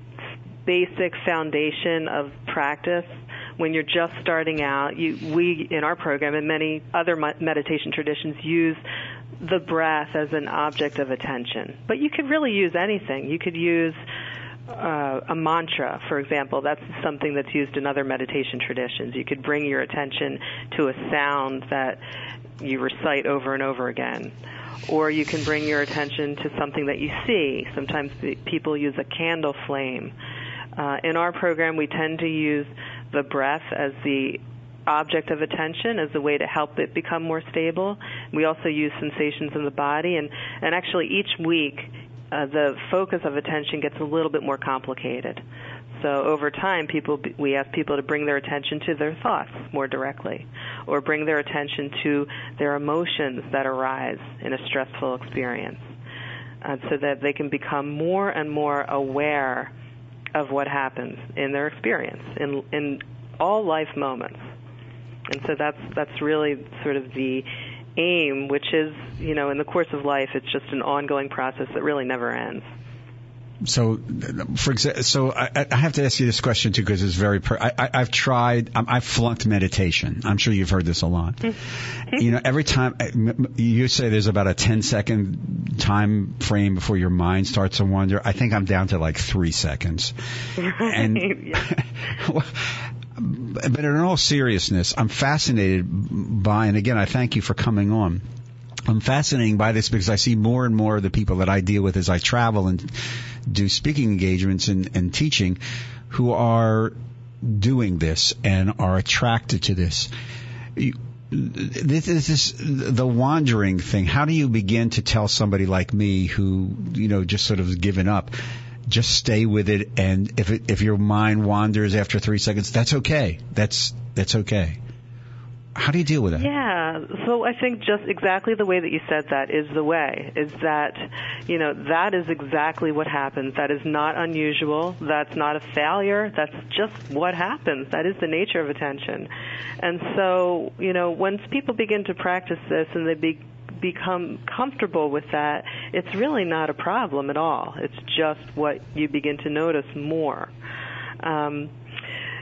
basic foundation of practice when you're just starting out, you, we in our program and many other meditation traditions use the breath as an object of attention. But you could really use anything. You could use uh, a mantra, for example, that's something that's used in other meditation traditions. You could bring your attention to a sound that you recite over and over again. Or you can bring your attention to something that you see. Sometimes people use a candle flame. Uh, in our program, we tend to use the breath as the object of attention as a way to help it become more stable. We also use sensations in the body, and, and actually each week uh, the focus of attention gets a little bit more complicated. So over time, people we ask people to bring their attention to their thoughts more directly, or bring their attention to their emotions that arise in a stressful experience, uh, so that they can become more and more aware of what happens in their experience in in all life moments. And so that's that's really sort of the aim, which is, you know, in the course of life, it's just an ongoing process that really never ends. So, for example, so I, I have to ask you this question too because it's very. Per- I, have tried. i have flunked meditation. I'm sure you've heard this a lot. Mm-hmm. you know, every time you say there's about a 10 second time frame before your mind starts to wander. I think I'm down to like three seconds. And but in all seriousness, I'm fascinated by, and again, I thank you for coming on. I'm fascinated by this because I see more and more of the people that I deal with as I travel and do speaking engagements and, and teaching who are doing this and are attracted to this. this is this, the wandering thing. How do you begin to tell somebody like me who, you know, just sort of given up just stay with it. And if it, if your mind wanders after three seconds, that's okay. That's that's okay. How do you deal with that? Yeah, so I think just exactly the way that you said that is the way. Is that, you know, that is exactly what happens. That is not unusual. That's not a failure. That's just what happens. That is the nature of attention. And so, you know, once people begin to practice this and they be, become comfortable with that, it's really not a problem at all. It's just what you begin to notice more. Um,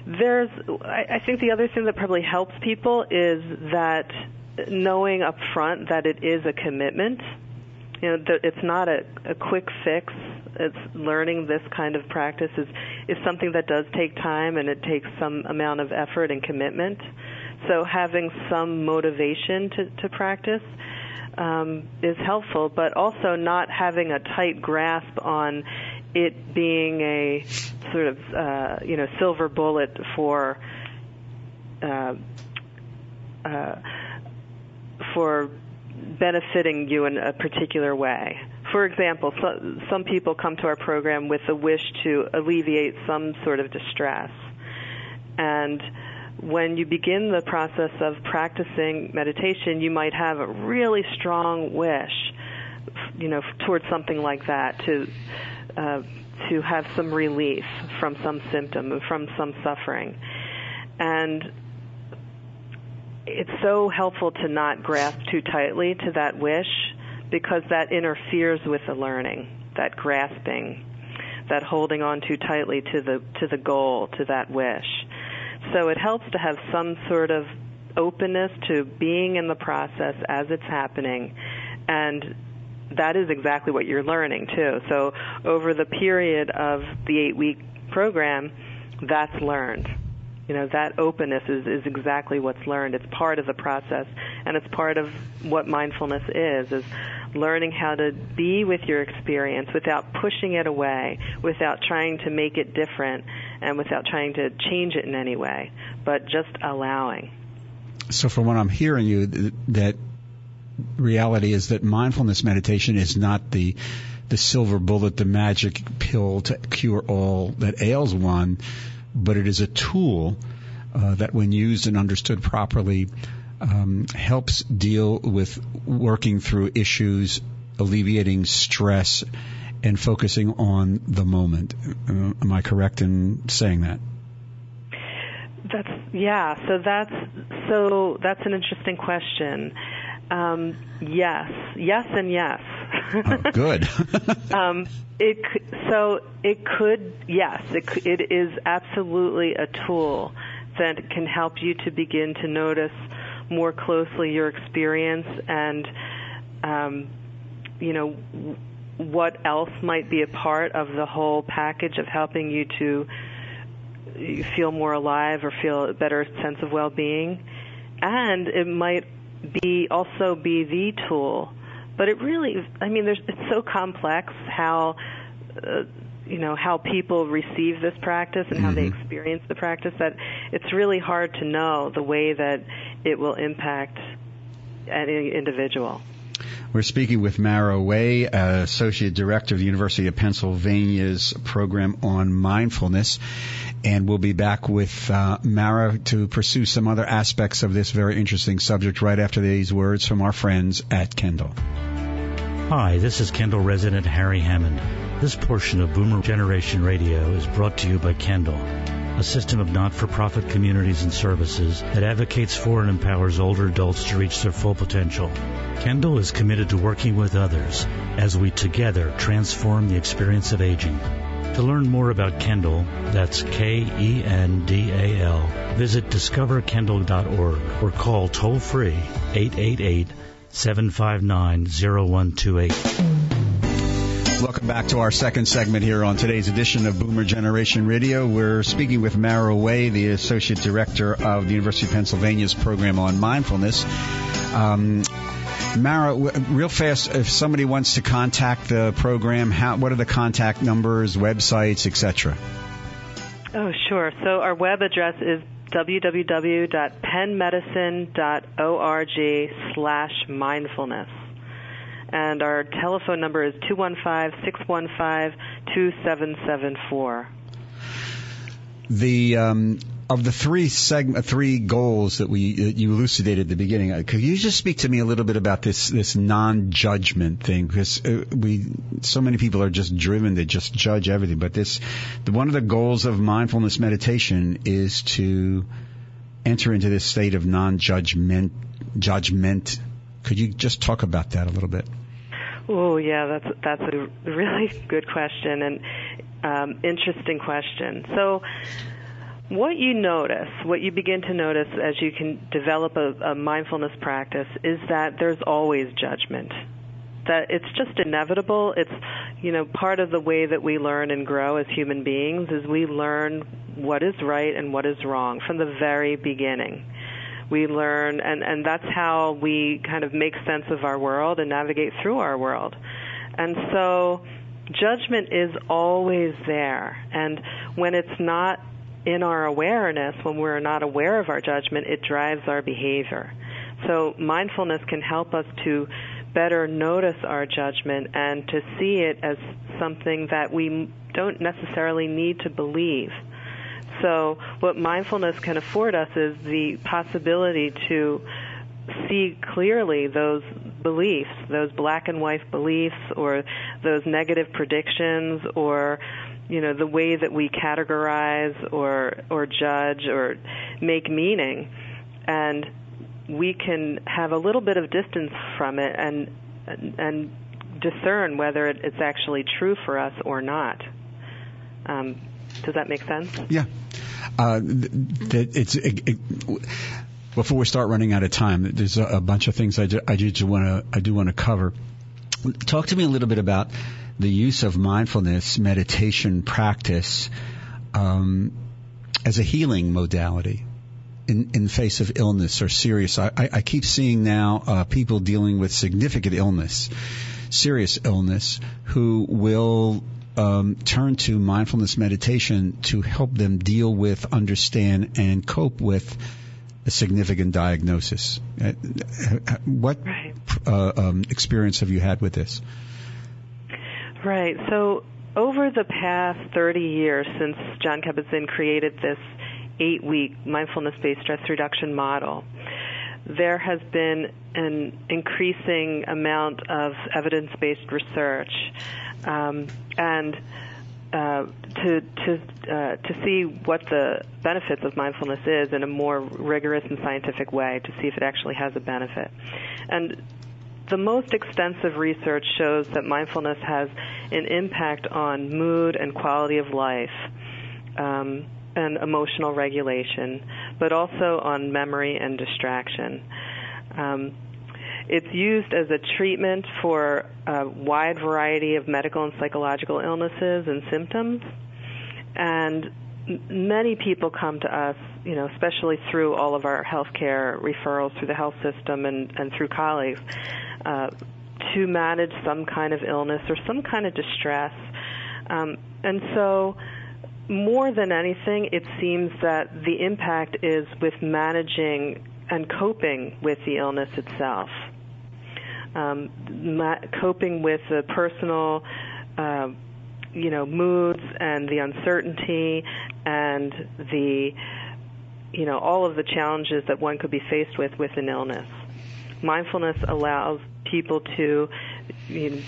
there's, I, I think the other thing that probably helps people is that knowing up front that it is a commitment. You know, it's not a, a quick fix. It's learning this kind of practice is is something that does take time and it takes some amount of effort and commitment. So having some motivation to, to practice um, is helpful, but also not having a tight grasp on it being a sort of uh, you know silver bullet for uh, uh, for benefiting you in a particular way. For example, so, some people come to our program with a wish to alleviate some sort of distress, and when you begin the process of practicing meditation, you might have a really strong wish, you know, towards something like that to to have some relief from some symptom, from some suffering, and it's so helpful to not grasp too tightly to that wish because that interferes with the learning, that grasping, that holding on too tightly to the to the goal, to that wish. So it helps to have some sort of openness to being in the process as it's happening and that is exactly what you're learning too. So over the period of the 8 week program that's learned. You know, that openness is, is exactly what's learned. It's part of the process and it's part of what mindfulness is, is learning how to be with your experience without pushing it away, without trying to make it different, and without trying to change it in any way, but just allowing. So, from what I'm hearing you, that reality is that mindfulness meditation is not the the silver bullet, the magic pill to cure all that ails one, but it is a tool uh, that, when used and understood properly, um, helps deal with working through issues, alleviating stress, and focusing on the moment. Uh, am I correct in saying that? That's yeah. So that's so that's an interesting question. Um, yes, yes, and yes. oh, good. um, it so it could yes, it it is absolutely a tool that can help you to begin to notice more closely your experience and um, you know what else might be a part of the whole package of helping you to feel more alive or feel a better sense of well-being and it might be also be the tool. But it really, I mean, there's it's so complex how. Uh, you know how people receive this practice and how mm-hmm. they experience the practice that it's really hard to know the way that it will impact any individual. We're speaking with Mara Way, uh, Associate Director of the University of Pennsylvania's program on mindfulness and we'll be back with uh, Mara to pursue some other aspects of this very interesting subject right after these words from our friends at Kendall. Hi, this is Kendall resident Harry Hammond. This portion of Boomer Generation Radio is brought to you by Kendall, a system of not-for-profit communities and services that advocates for and empowers older adults to reach their full potential. Kendall is committed to working with others as we together transform the experience of aging. To learn more about Kendall, that's K-E-N-D-A-L, visit discoverkendall.org or call toll free 888-759-0128. Welcome back to our second segment here on today's edition of Boomer Generation Radio. We're speaking with Mara Way, the Associate Director of the University of Pennsylvania's program on mindfulness. Um, Mara, real fast, if somebody wants to contact the program, how, what are the contact numbers, websites, etc.? Oh, sure. So our web address is www.pennmedicine.org slash mindfulness. And our telephone number is 215-615-2774. The um, of the three segment, three goals that we that you elucidated at the beginning, uh, could you just speak to me a little bit about this this non-judgment thing? Because uh, we so many people are just driven to just judge everything, but this the, one of the goals of mindfulness meditation is to enter into this state of non-judgment. Judgment. Could you just talk about that a little bit? Oh yeah, that's that's a really good question and um, interesting question. So what you notice, what you begin to notice as you can develop a, a mindfulness practice is that there's always judgment. That it's just inevitable. It's, you know, part of the way that we learn and grow as human beings is we learn what is right and what is wrong from the very beginning. We learn, and, and that's how we kind of make sense of our world and navigate through our world. And so, judgment is always there. And when it's not in our awareness, when we're not aware of our judgment, it drives our behavior. So mindfulness can help us to better notice our judgment and to see it as something that we don't necessarily need to believe. So what mindfulness can afford us is the possibility to see clearly those beliefs, those black and white beliefs or those negative predictions or you know the way that we categorize or or judge or make meaning and we can have a little bit of distance from it and and discern whether it's actually true for us or not. Um, does that make sense? Yeah. Uh, it's it, it, before we start running out of time. There's a, a bunch of things I do, I want to I do want to cover. Talk to me a little bit about the use of mindfulness meditation practice um, as a healing modality in, in face of illness or serious. I, I keep seeing now uh, people dealing with significant illness, serious illness, who will um, turn to mindfulness meditation to help them deal with, understand, and cope with a significant diagnosis. Uh, what Right. uh, um, experience have you had with this? Right. So over the past 30 years since John Kabat-Zinn created this eight-week mindfulness-based stress reduction model, there has been an increasing amount of evidence-based research, um, and uh, to to uh, to see what the benefits of mindfulness is in a more rigorous and scientific way, to see if it actually has a benefit, and the most extensive research shows that mindfulness has an impact on mood and quality of life. Um, and emotional regulation, but also on memory and distraction. Um, it's used as a treatment for a wide variety of medical and psychological illnesses and symptoms. And many people come to us, you know, especially through all of our healthcare referrals through the health system and, and through colleagues, uh, to manage some kind of illness or some kind of distress. Um, and so, more than anything, it seems that the impact is with managing and coping with the illness itself. Um, coping with the personal, uh, you know, moods and the uncertainty and the, you know, all of the challenges that one could be faced with with an illness. Mindfulness allows people to you know,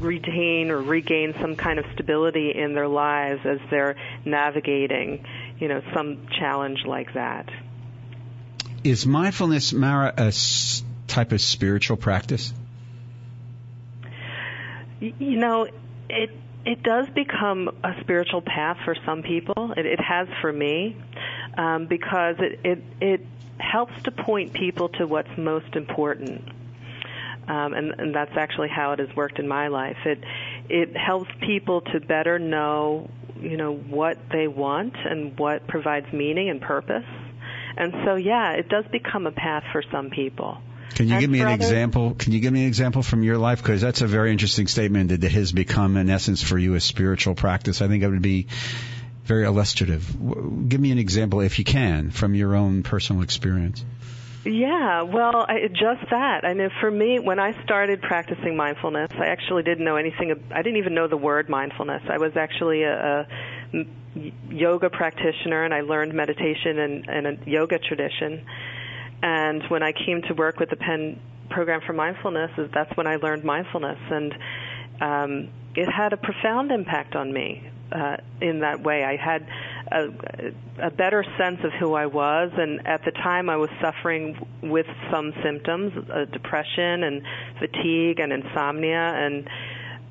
retain or regain some kind of stability in their lives as they're navigating, you know, some challenge like that. Is mindfulness, Mara, a s- type of spiritual practice? You know, it it does become a spiritual path for some people. It, it has for me, um, because it, it it helps to point people to what's most important. Um, and, and that's actually how it has worked in my life. It it helps people to better know, you know, what they want and what provides meaning and purpose. And so, yeah, it does become a path for some people. Can you And give me an others- example? Can you give me an example from your life? Because that's a very interesting statement that it has become, in essence, for you a spiritual practice. I think it would be very illustrative. Give me an example, if you can, from your own personal experience. Yeah, well, I, just that. I know for me, when I started practicing mindfulness, I actually didn't know anything. I didn't even know the word mindfulness. I was actually a, a yoga practitioner, and I learned meditation and, in a yoga tradition. And when I came to work with the Penn program for mindfulness, that's when I learned mindfulness, and um, it had a profound impact on me uh, in that way. I had a, a better sense of who I was, and at the time I was suffering with some symptoms, uh, depression and fatigue and insomnia, and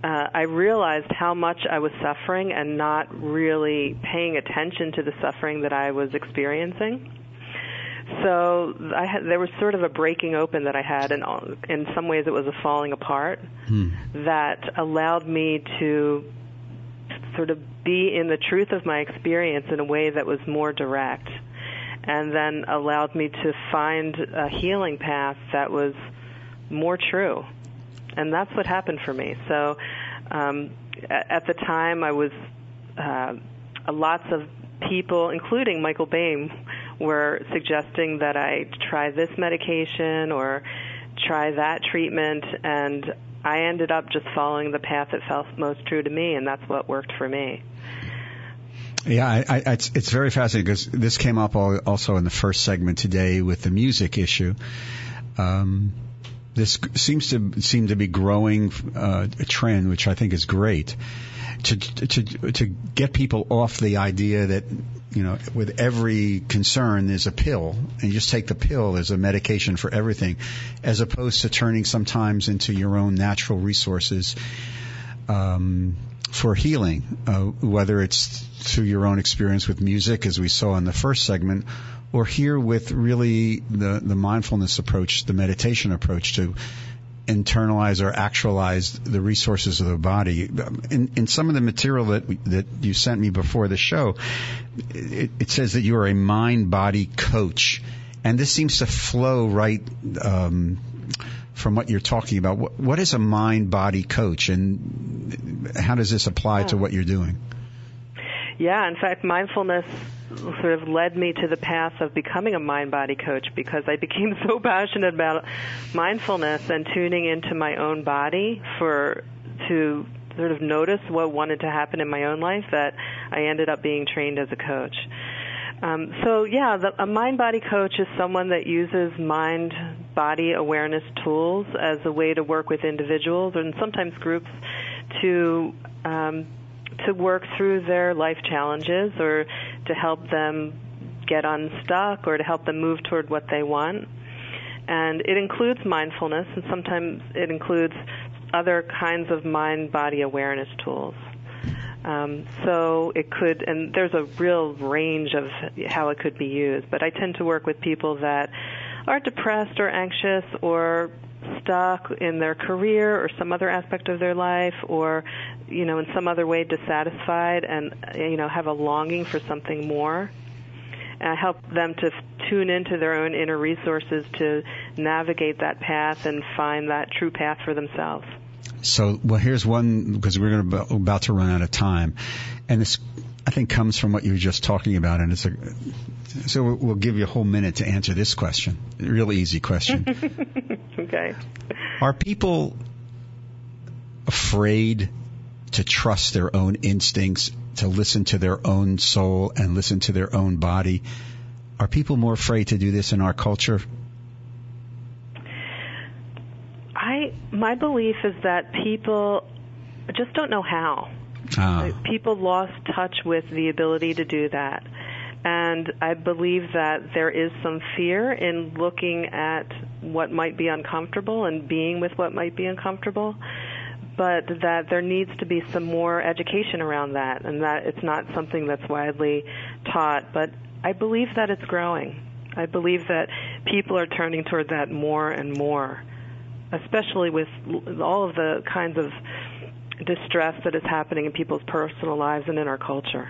uh, I realized how much I was suffering and not really paying attention to the suffering that I was experiencing. So I had, there was sort of a breaking open that I had, and in some ways it was a falling apart that allowed me to sort of be in the truth of my experience in a way that was more direct, and then allowed me to find a healing path that was more true. And that's what happened for me. So um, at the time, I was uh, lots of people, including Michael Baime, were suggesting that I try this medication or try that treatment, and I ended up just following the path that felt most true to me, and that's what worked for me. Yeah, I, I, it's, it's very fascinating because this came up al- also in the first segment today with the music issue. Um, this seems to seem to be growing uh, a trend, which I think is great, to to to get people off the idea that you know with every concern there's a pill, and you just take the pill as a medication for everything, as opposed to turning sometimes into your own natural resources. Um, for healing, uh, whether it's through your own experience with music, as we saw in the first segment, or here with really the, the mindfulness approach, the meditation approach to internalize or actualize the resources of the body. In, in some of the material that that you sent me before the show, it, it says that you are a mind-body coach, and this seems to flow right um, from what you're talking about, what, what is a mind body coach and how does this apply to what you're doing? Yeah, in fact, mindfulness sort of led me to the path of becoming a mind body coach because I became so passionate about mindfulness and tuning into my own body for to sort of notice what wanted to happen in my own life that I ended up being trained as a coach. Um, so yeah, the, a mind body coach is someone that uses mind body awareness tools as a way to work with individuals and sometimes groups to um, to work through their life challenges or to help them get unstuck or to help them move toward what they want. And it includes mindfulness and sometimes it includes other kinds of mind body awareness tools. Um, so it could, and there's a real range of how it could be used, but I tend to work with people that are depressed or anxious or stuck in their career or some other aspect of their life or you know in some other way dissatisfied and you know have a longing for something more and I help them to tune into their own inner resources to navigate that path and find that true path for themselves. So, well, here's one because we're going to about to run out of time, and this I think comes from what you were just talking about, and it's a so we'll give you a whole minute to answer this question. Really easy question. okay. Are people afraid to trust their own instincts, to listen to their own soul and listen to their own body? Are people more afraid to do this in our culture? I my belief is that people just don't know how. Ah. People lost touch with the ability to do that. And I believe that there is some fear in looking at what might be uncomfortable and being with what might be uncomfortable, but that there needs to be some more education around that and that it's not something that's widely taught. But I believe that it's growing. I believe that people are turning toward that more and more, especially with all of the kinds of distress that is happening in people's personal lives and in our culture.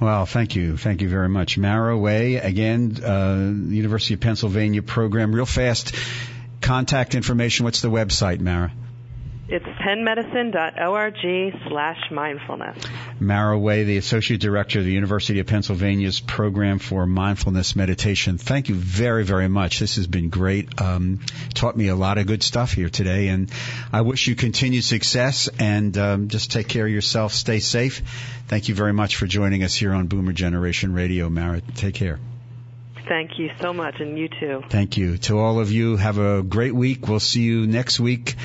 Well, thank you. Thank you very much. Mara Way, again, uh, University of Pennsylvania program. Real fast, contact information. What's the website, Mara? It's pennmedicine.org slash mindfulness. Mara Way, the Associate Director of the University of Pennsylvania's Program for Mindfulness Meditation. Thank you very, very much. This has been great. Um, taught me a lot of good stuff here today, and I wish you continued success and um, just take care of yourself. Stay safe. Thank you very much for joining us here on Boomer Generation Radio, Mara. Take care. Thank you so much, and you too. Thank you. To all of you, have a great week. We'll see you next week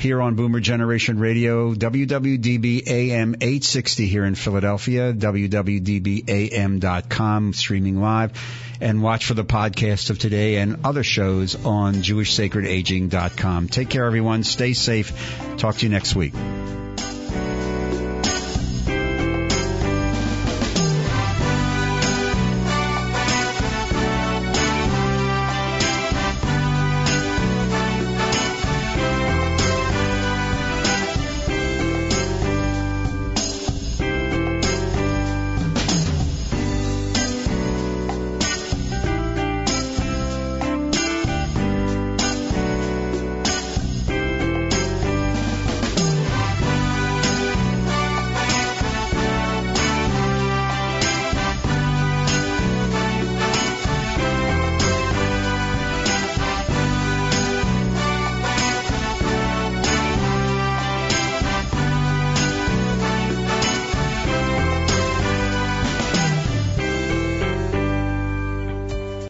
here on Boomer Generation Radio, WWDB AM 860 here in Philadelphia, WWDBAM.com, streaming live, and watch for the podcast of today and other shows on JewishSacredAging.com. Take care, everyone. Stay safe. Talk to you next week.